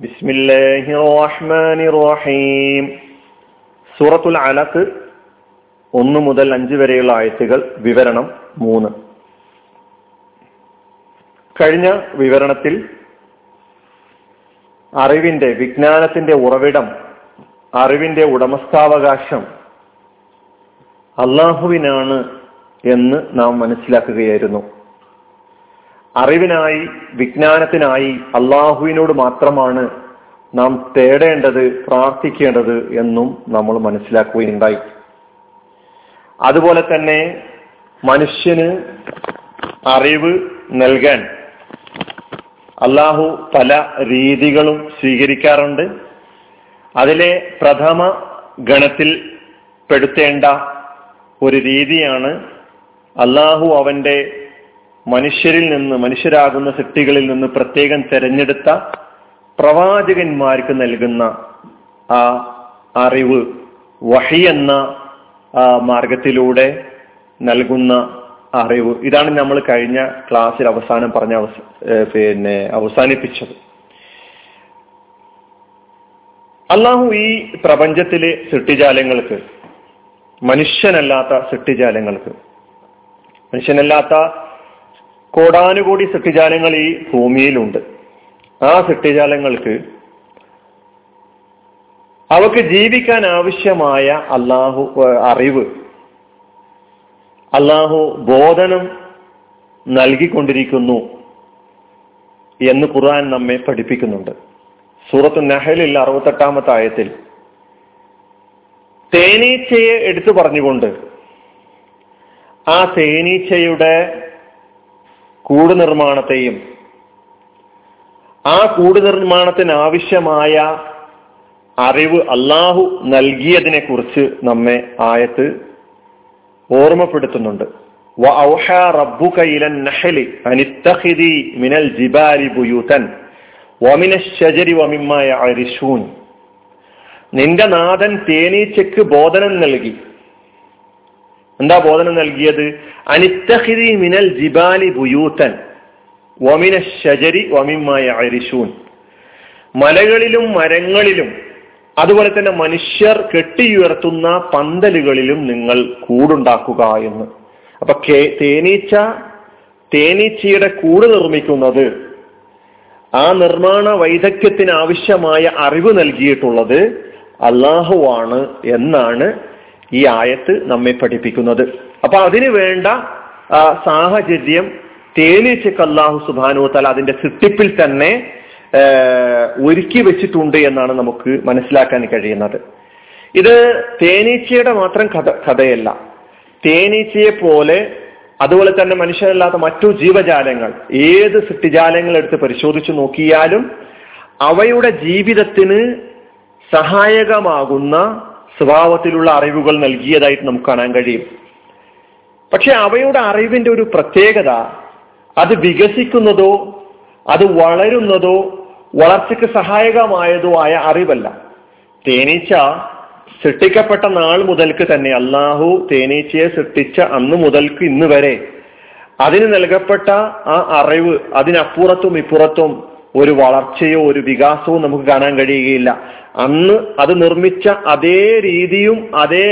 ബിസ്മില്ലാഹി റഹ്മാനി റഹീം സൂറത്തുൽ അലക്ക് ഒന്ന് മുതൽ അഞ്ച് വരെയുള്ള ആയത്തുകൾ വിവരണം മൂന്ന്. കഴിഞ്ഞ വിവരണത്തിൽ അറിവിന്റെ വിജ്ഞാനത്തിന്റെ ഉറവിടം അറിവിന്റെ ഉടമസ്ഥാവകാശം അള്ളാഹുവിനാണ് എന്ന് നാം മനസ്സിലാക്കുകയായിരുന്നു. അറിവിനായി വിജ്ഞാനത്തിനായി അള്ളാഹുവിനോട് മാത്രമാണ് നാം തേടേണ്ടത് പ്രാർത്ഥിക്കേണ്ടത് എന്നും നമ്മൾ മനസ്സിലാക്കുകയുണ്ടായി. അതുപോലെ തന്നെ മനുഷ്യന് അറിവ് നൽകാൻ അള്ളാഹു പല രീതികളും സ്വീകരിക്കാറുണ്ട്. അതിലെ പ്രഥമ ഗണത്തിൽ പെടുത്തേണ്ട ഒരു രീതിയാണ് അള്ളാഹു അവന്റെ മനുഷ്യരിൽ നിന്ന് മനുഷ്യരാകുന്ന സൃഷ്ടികളിൽ നിന്ന് പ്രത്യേകം തെരഞ്ഞെടുത്ത പ്രവാചകന്മാർക്ക് നൽകുന്ന ആ അറിവ് വഹി എന്ന മാർഗത്തിലൂടെ നൽകുന്ന അറിവ്. ഇതാണ് നമ്മൾ കഴിഞ്ഞ ക്ലാസ്സിൽ അവസാനം പറഞ്ഞ പിന്നെ അവസാനിപ്പിച്ചത്. അള്ളാഹു ഈ പ്രപഞ്ചത്തിലെ സൃഷ്ടിജാലങ്ങൾക്ക് മനുഷ്യനല്ലാത്ത സൃഷ്ടിജാലങ്ങൾക്ക് മനുഷ്യനല്ലാത്ത കോടാനുകോടി സൃഷ്ടിജാലങ്ങൾ ഈ ഭൂമിയിലുണ്ട്. ആ സൃഷ്ടിജാലങ്ങൾക്ക് അവക്ക് ജീവിക്കാൻ ആവശ്യമായ അള്ളാഹു അറിവ് അള്ളാഹു ബോധനം നൽകിക്കൊണ്ടിരിക്കുന്നു എന്ന് ഖുർആൻ നമ്മെ പഠിപ്പിക്കുന്നുണ്ട്. സൂറത്ത് നഹലിൽ അറുപത്തെട്ടാമത്തെ ആയത്തിൽ തേനീച്ചയെ എടുത്തു പറഞ്ഞുകൊണ്ട് ആ തേനീച്ചയുടെ കൂട് നിർമ്മാണത്തെയും ആ കൂട് നിർമ്മാണത്തിന് ആവശ്യമായ അറിവ് അള്ളാഹു നൽകിയതിനെ കുറിച്ച് നമ്മെ ആയത്ത് ഓർമ്മപ്പെടുത്തുന്നുണ്ട്. നിന്റെ നാഥൻ തേനീച്ചയ്ക്ക് ബോധനം നൽകി. എന്താ ബോധനം നൽകിയത്? അനിത്തഹിരി മിനൽ ജിബാലി ബുയൂത്തൻ. വമിന ഷജരി വമിമായ അരിശൂൻ മലകളിലും മരങ്ങളിലും അതുപോലെ തന്നെ മനുഷ്യർ കെട്ടിയുയർത്തുന്ന പന്തലുകളിലും നിങ്ങൾ കൂടുണ്ടാക്കുക എന്ന്. അപ്പൊ തേനീച്ച തേനീച്ചയുടെ കൂട് നിർമ്മിക്കുന്നത് ആ നിർമ്മാണ വൈദഗ്ധ്യത്തിന് ആവശ്യമായ അറിവ് നൽകിയിട്ടുള്ളത് അള്ളാഹുവാണ് എന്നാണ് ഈ ആയത്ത് നമ്മെ പഠിപ്പിക്കുന്നത്. അപ്പൊ അതിനു വേണ്ട സാഹചര്യം തേനീച്ചക്ക് അള്ളാഹു സുബാനു തല അതിന്റെ സിട്ടിപ്പിൽ തന്നെ ഒരുക്കി വെച്ചിട്ടുണ്ട് എന്നാണ് നമുക്ക് മനസ്സിലാക്കാൻ കഴിയുന്നത്. ഇത് തേനീച്ചയുടെ മാത്രം കഥ കഥയല്ല. തേനീച്ചയെ പോലെ അതുപോലെ തന്നെ മനുഷ്യരല്ലാത്ത മറ്റു ജീവജാലങ്ങൾ ഏത് സൃഷ്ടിജാലങ്ങൾ എടുത്ത് പരിശോധിച്ചു നോക്കിയാലും അവയുടെ ജീവിതത്തിന് സഹായകമാകുന്ന സ്വഭാവത്തിലുള്ള അറിവുകൾ നൽകിയതായിട്ട് നമുക്ക് കാണാൻ കഴിയും. പക്ഷെ അവയുടെ അറിവിന്റെ ഒരു പ്രത്യേകത അത് വികസിക്കുന്നതോ അത് വളരുന്നതോ വളർച്ചയ്ക്ക് സഹായകമായതോ ആയ അറിവല്ല. തേനീച്ച സൃഷ്ടിക്കപ്പെട്ട നാൾ മുതൽക്ക് തന്നെ അള്ളാഹു തേനീച്ചയെ സൃഷ്ടിച്ച അന്ന് മുതൽക്ക് ഇന്ന് വരെ അതിന് നൽകപ്പെട്ട ആ അറിവ് അതിനപ്പുറത്തും ഇപ്പുറത്തും ഒരു വളർച്ചയോ ഒരു വികാസവും നമുക്ക് കാണാൻ കഴിയുകയില്ല. അന്ന് അത് നിർമ്മിച്ച അതേ രീതിയും അതേ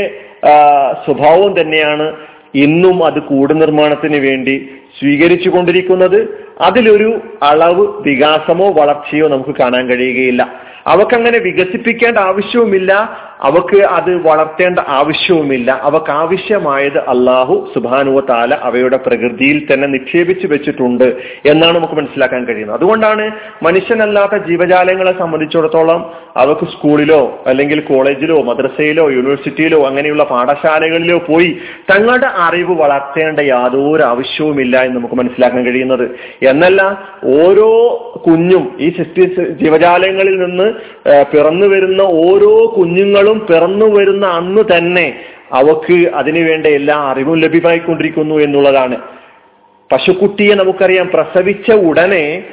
സ്വഭാവവും തന്നെയാണ് ഇന്നും അത് കൂട് നിർമ്മാണത്തിന് വേണ്ടി സ്വീകരിച്ചു കൊണ്ടിരിക്കുന്നത് അതിലൊരു അളവ് വികാസമോ വളർച്ചയോ നമുക്ക് കാണാൻ കഴിയുകയില്ല. അവക്കങ്ങനെ വികസിപ്പിക്കേണ്ട ആവശ്യവുമില്ല അവക്ക് അത് വളർത്തേണ്ട ആവശ്യവുമില്ല. അവക്ക് ആവശ്യമായത് അള്ളാഹു സുബാനുവ താല അവയുടെ പ്രകൃതിയിൽ തന്നെ നിക്ഷേപിച്ചു വെച്ചിട്ടുണ്ട് എന്നാണ് നമുക്ക് മനസ്സിലാക്കാൻ കഴിയുന്നത്. അതുകൊണ്ടാണ് മനുഷ്യനല്ലാത്ത ജീവജാലങ്ങളെ സംബന്ധിച്ചിടത്തോളം അവക്ക് സ്കൂളിലോ അല്ലെങ്കിൽ കോളേജിലോ മദ്രസയിലോ യൂണിവേഴ്സിറ്റിയിലോ അങ്ങനെയുള്ള പാഠശാലകളിലോ പോയി തങ്ങളുടെ അറിവ് വളർത്തേണ്ട യാതൊരു ആവശ്യവുമില്ല. എന്ന് നമുക്ക് മനസ്സിലാക്കാൻ കഴിയുന്നത്. എന്നല്ല ഓരോ കുഞ്ഞും ഈ സൃഷ്ടി ജീവജാലങ്ങളിൽ നിന്ന് പിറന്നു വരുന്ന ഓരോ കുഞ്ഞുങ്ങളും പിറന്നു വരുന്ന അന്ന് തന്നെ അവക്ക് അതിനുവേണ്ട എല്ലാ അറിവും ലഭ്യമായിക്കൊണ്ടിരിക്കുന്നു എന്നുള്ളതാണ്. പശുക്കുട്ടിയെ നമുക്കറിയാം പ്രസവിച്ച ഉടനെ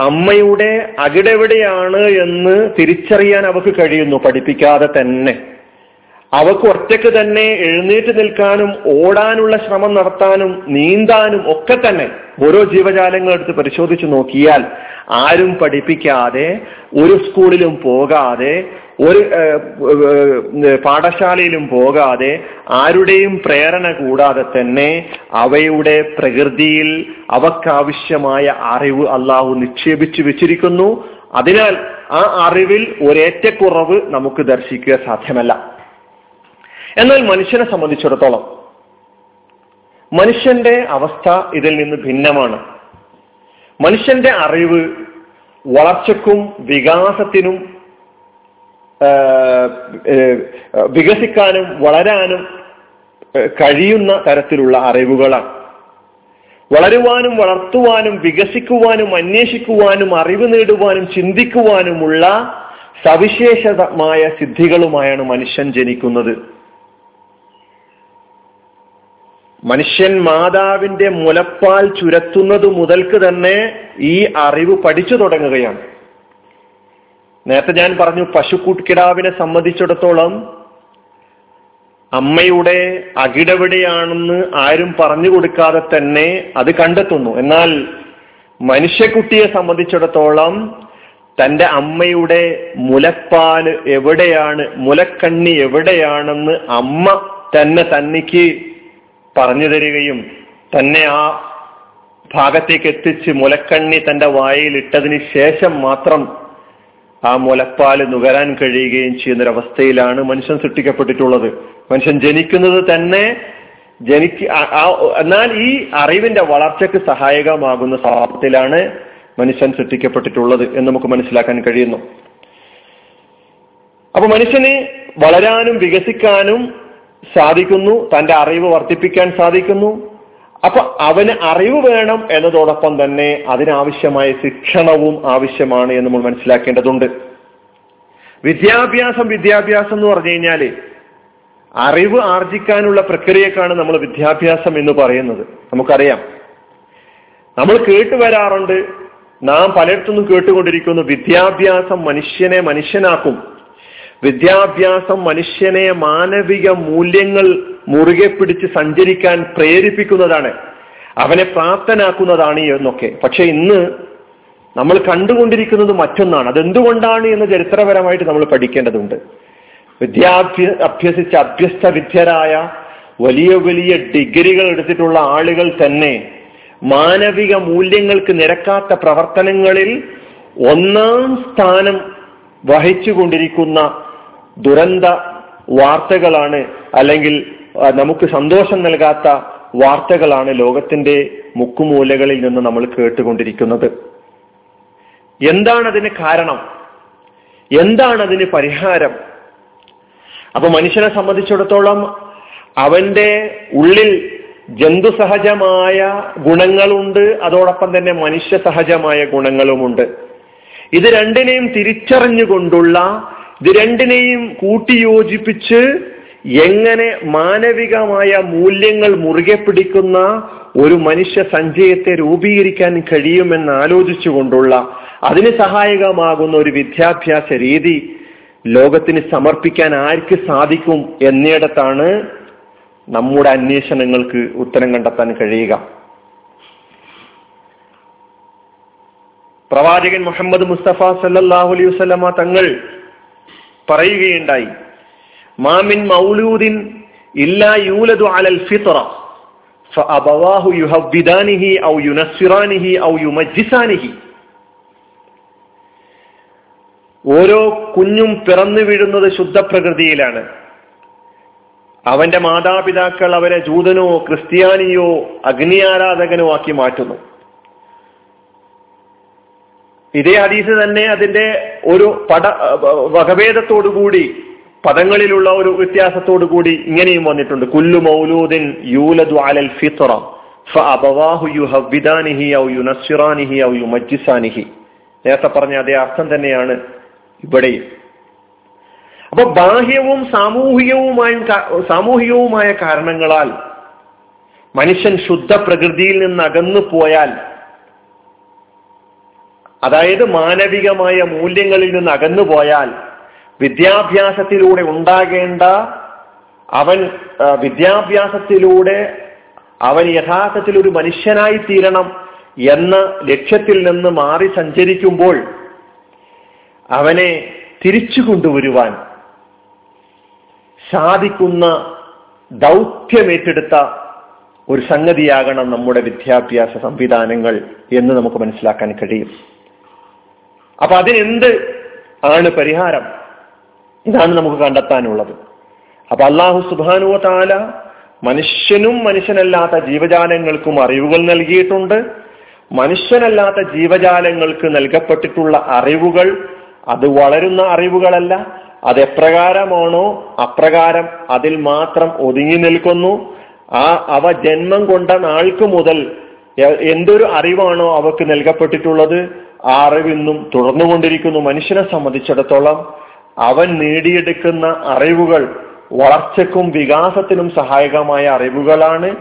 അമ്മയുടെ അകിടെവിടെയാണ് എന്ന് തിരിച്ചറിയാൻ അവക്ക് കഴിയുന്നു പഠിപ്പിക്കാതെ തന്നെ. അവക്ക് ഒറ്റയ്ക്ക് തന്നെ എഴുന്നേറ്റ് നിൽക്കാനും ഓടാനുള്ള ശ്രമം നടത്താനും നീന്താനും ഒക്കെ തന്നെ ഓരോ ജീവജാലങ്ങൾ എടുത്ത് പരിശോധിച്ചു നോക്കിയാൽ ആരും പഠിപ്പിക്കാതെ ഒരു സ്കൂളിലും പോകാതെ ഒരു പാഠശാലയിലും പോകാതെ ആരുടെയും പ്രേരണ കൂടാതെ തന്നെ അവയുടെ പ്രകൃതിയിൽ അവക്കാവശ്യമായ അറിവ് അള്ളാഹു നിക്ഷേപിച്ചു വെച്ചിരിക്കുന്നു. അതിനാൽ ആ അറിവിൽ ഒരേറ്റക്കുറവ് നമുക്ക് ദർശിക്കുക സാധ്യമല്ല. എന്നാൽ മനുഷ്യനെ സംബന്ധിച്ചിടത്തോളം മനുഷ്യന്റെ അവസ്ഥ ഇതിൽ നിന്ന് ഭിന്നമാണ്. മനുഷ്യന്റെ അറിവ് വളർച്ചക്കും വികാസത്തിനും വികസിക്കാനും വളരാനും കഴിയുന്ന തരത്തിലുള്ള അറിവുകളാണ്. വളരുവാനും വളർത്തുവാനും വികസിക്കുവാനും അന്വേഷിക്കുവാനും അറിവ് നേടുവാനും ചിന്തിക്കുവാനുമുള്ള സവിശേഷമായ സിദ്ധികളുമായാണ് മനുഷ്യൻ ജനിക്കുന്നത്. മനുഷ്യൻ മാതാവിന്റെ മുലപ്പാൽ ചുരത്തുന്നത് മുതൽക്ക് തന്നെ ഈ അറിവ് പഠിച്ചു തുടങ്ങുകയാണ്. നേരത്തെ ഞാൻ പറഞ്ഞു പശുക്കുട്ടിടാവിനെ സംബന്ധിച്ചിടത്തോളം അമ്മയുടെ അകിടവിടെയാണെന്ന് ആരും പറഞ്ഞു കൊടുക്കാതെ തന്നെ അത് കണ്ടെത്തുന്നു. എന്നാൽ മനുഷ്യക്കുട്ടിയെ സംബന്ധിച്ചിടത്തോളം തന്റെ അമ്മയുടെ മുലപ്പാൽ എവിടെയാണ് മുലക്കണ്ണി എവിടെയാണെന്ന് അമ്മ തന്നെ തന്നിക്ക് പറഞ്ഞു തരികയും തന്നെ ആ ഭാഗത്തേക്ക് എത്തിച്ച് മുലക്കണ്ണി തന്റെ വായിൽ ഇട്ടതിന് ശേഷം മാത്രം ആ മുലപ്പാൽ നുകരാൻ കഴിയുകയും ചെയ്യുന്നൊരവസ്ഥയിലാണ് മനുഷ്യൻ സൃഷ്ടിക്കപ്പെട്ടിട്ടുള്ളത്. മനുഷ്യൻ ജനിക്കുന്നത് തന്നെ ജനിക്ക് എന്നാൽ ഈ അറിവിന്റെ വളർച്ചയ്ക്ക് സഹായകമാകുന്ന സ്വഭാവത്തിലാണ് മനുഷ്യൻ സൃഷ്ടിക്കപ്പെട്ടിട്ടുള്ളത് എന്ന് നമുക്ക് മനസ്സിലാക്കാൻ കഴിയുന്നു. അപ്പൊ മനുഷ്യന് വളരാനും വികസിക്കാനും സാധിക്കുന്നു തന്റെ അറിവ് വർദ്ധിപ്പിക്കാൻ സാധിക്കുന്നു. അപ്പൊ അവന് അറിവ് വേണം എന്നതോടൊപ്പം തന്നെ അതിനാവശ്യമായ ശിക്ഷണവും ആവശ്യമാണ് എന്ന് നമ്മൾ മനസ്സിലാക്കേണ്ടതുണ്ട്. വിദ്യാഭ്യാസം വിദ്യാഭ്യാസം എന്ന് പറഞ്ഞു കഴിഞ്ഞാൽ അറിവ് ആർജിക്കാനുള്ള പ്രക്രിയക്കാണ് നമ്മൾ വിദ്യാഭ്യാസം എന്ന് പറയുന്നത്. നമുക്കറിയാം. നമ്മൾ കേട്ടു വരാറുണ്ട് നാം പലയിടത്തുനിന്നും കേട്ടുകൊണ്ടിരിക്കുന്നു വിദ്യാഭ്യാസം മനുഷ്യനെ മനുഷ്യനാക്കും. വിദ്യാഭ്യാസം മനുഷ്യനെ മാനവിക മൂല്യങ്ങൾ മുറുകെ പിടിച്ച് സഞ്ചരിക്കാൻ പ്രേരിപ്പിക്കുന്നതാണ്. അവനെ പ്രാപ്തനാക്കുന്നതാണ് എന്നൊക്കെ. പക്ഷെ ഇന്ന് നമ്മൾ കണ്ടുകൊണ്ടിരിക്കുന്നത് മറ്റൊന്നാണ്. അതെന്തുകൊണ്ടാണ് എന്ന് ചരിത്രപരമായിട്ട് നമ്മൾ പഠിക്കേണ്ടതുണ്ട്. വിദ്യാഭ്യ അഭ്യസിച്ച അഭ്യസ്ത വിദ്യരായ വലിയ വലിയ ഡിഗ്രികൾ എടുത്തിട്ടുള്ള ആളുകൾ തന്നെ മാനവിക മൂല്യങ്ങൾക്ക് നിരക്കാത്ത പ്രവർത്തനങ്ങളിൽ ഒന്നാം സ്ഥാനം വഹിച്ചുകൊണ്ടിരിക്കുന്ന ദുരന്ത വാർത്തകളാണ് അല്ലെങ്കിൽ നമുക്ക് സന്തോഷം നൽകാത്ത വാർത്തകളാണ് ലോകത്തിന്റെ മുക്കുമൂലകളിൽ നിന്ന് നമ്മൾ കേട്ടുകൊണ്ടിരിക്കുന്നത്. എന്താണ് അതിന് കാരണം? എന്താണ് അതിന് പരിഹാരം? അപ്പൊ മനുഷ്യനെ സംബന്ധിച്ചിടത്തോളം അവന്റെ ഉള്ളിൽ ജന്തു സഹജമായ ഗുണങ്ങളുണ്ട് അതോടൊപ്പം തന്നെ മനുഷ്യ സഹജമായ ഗുണങ്ങളുമുണ്ട്. ഇത് രണ്ടിനെയും തിരിച്ചറിഞ്ഞുകൊണ്ടുള്ള ഇത് രണ്ടിനെയും കൂട്ടിയോജിപ്പിച്ച് എങ്ങനെ മാനവികമായ മൂല്യങ്ങൾ മുറുകെ പിടിക്കുന്ന ഒരു മനുഷ്യ സഞ്ചയത്തെ രൂപീകരിക്കാൻ കഴിയുമെന്ന് ആലോചിച്ചുകൊണ്ടുള്ള അതിന് സഹായകമാകുന്ന ഒരു വിദ്യാഭ്യാസ രീതി ലോകത്തിന് സമർപ്പിക്കാൻ ആർക്ക് സാധിക്കും എന്നിടത്താണ് നമ്മുടെ അന്വേഷണങ്ങൾക്ക് ഉത്തരം കണ്ടെത്താൻ കഴിയുക. പ്രവാചകൻ മുഹമ്മദ് മുസ്തഫ സല്ലാഹു അലൈഹി വസ്ലമ തങ്ങൾ പറയുകയുണ്ടായി മാമിൻ മൗലൂദിൻ ഇല്ലാ യൂലദു അലൽ ഫിത്ര فأبواه يهودانه أو ينصرانه أو يمجسانه ഓരോ കുഞ്ഞും പിറന്നു വീഴുന്നത് ശുദ്ധപ്രകൃതിയിലാണ് അവന്റെ മാതാപിതാക്കൾ അവരെ ജൂതനോ ക്രിസ്ത്യാനിയോ അഗ്നി ആരാധകനോ ആക്കി മാറ്റുന്നു ഇതേ ഹദീസ് തന്നെ അതിന്റെ ഒരു പട വകഭേദത്തോടുകൂടി പദങ്ങളിലുള്ള ഒരു വ്യത്യാസത്തോടു കൂടി ഇങ്ങനെയും വന്നിട്ടുണ്ട്. കുല്ലു മൗലൂദിൻ യൂലദു അലൽ ഫിത്ര നേരത്തെ പറഞ്ഞ അതേ അർത്ഥം തന്നെയാണ് ഇവിടെയും. അപ്പൊ ബാഹ്യവും സാമൂഹികവുമായും സാമൂഹികവുമായ കാരണങ്ങളാൽ മനുഷ്യൻ ശുദ്ധ പ്രകൃതിയിൽ നിന്ന് അകന്നു പോയാൽ അതായത് മാനവികമായ മൂല്യങ്ങളിൽ നിന്ന് അകന്നു പോയാൽ വിദ്യാഭ്യാസത്തിലൂടെ ഉണ്ടാകേണ്ട അവൻ വിദ്യാഭ്യാസത്തിലൂടെ അവൻ യഥാർത്ഥത്തിൽ ഒരു മനുഷ്യനായി തീരണം എന്ന ലക്ഷ്യത്തിൽ നിന്ന് മാറി സഞ്ചരിക്കുമ്പോൾ അവനെ തിരിച്ചു കൊണ്ടുവരുവാൻ സാധിക്കുന്ന ദൗത്യമേറ്റെടുത്ത ഒരു സംഗതിയാകണം നമ്മുടെ വിദ്യാഭ്യാസ സംവിധാനങ്ങൾ എന്ന് നമുക്ക് മനസ്സിലാക്കാൻ കഴിയും. അപ്പൊ അതിനെന്ത് ആണ് പരിഹാരം? ഇതാണ് നമുക്ക് കണ്ടെത്താനുള്ളത്. അപ്പൊ അള്ളാഹു സുബാനുവ താല മനുഷ്യനും മനുഷ്യനല്ലാത്ത ജീവജാലങ്ങൾക്കും അറിവുകൾ നൽകിയിട്ടുണ്ട്. മനുഷ്യനല്ലാത്ത ജീവജാലങ്ങൾക്ക് നൽകപ്പെട്ടിട്ടുള്ള അറിവുകൾ അത് വളരുന്ന അറിവുകളല്ല. അത് എപ്രകാരമാണോ അപ്രകാരം അതിൽ മാത്രം ഒതുങ്ങി നിൽക്കുന്നു. ആ അവ ജന്മം കൊണ്ട നാൾക്ക് മുതൽ എന്തൊരു അറിവാണോ അവക്ക് നൽകപ്പെട്ടിട്ടുള്ളത്? ആ അറിവിന്നും തുടർന്നുകൊണ്ടിരിക്കുന്നു മനുഷ്യനെ സംബന്ധിച്ചിടത്തോളം അവൻ നേടിയെടുക്കുന്ന അറിവുകൾ വളർച്ചക്കും വികാസത്തിനും സഹായകമായ അറിവുകളാണ്.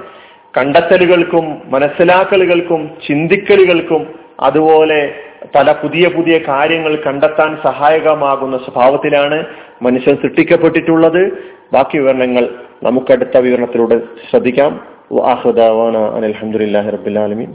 കണ്ടെത്തലുകൾക്കും മനസ്സിലാക്കലുകൾക്കും ചിന്തിക്കലുകൾക്കും അതുപോലെ പല പുതിയ പുതിയ കാര്യങ്ങൾ കണ്ടെത്താൻ സഹായകമാകുന്ന സ്വഭാവത്തിലാണ് മനുഷ്യൻ സൃഷ്ടിക്കപ്പെട്ടിട്ടുള്ളത്. ബാക്കി വിവരണങ്ങൾ നമുക്കടുത്ത വിവരണത്തിലൂടെ ശ്രദ്ധിക്കാം. അലഹമുല്ലാ റബുലാലമീൻ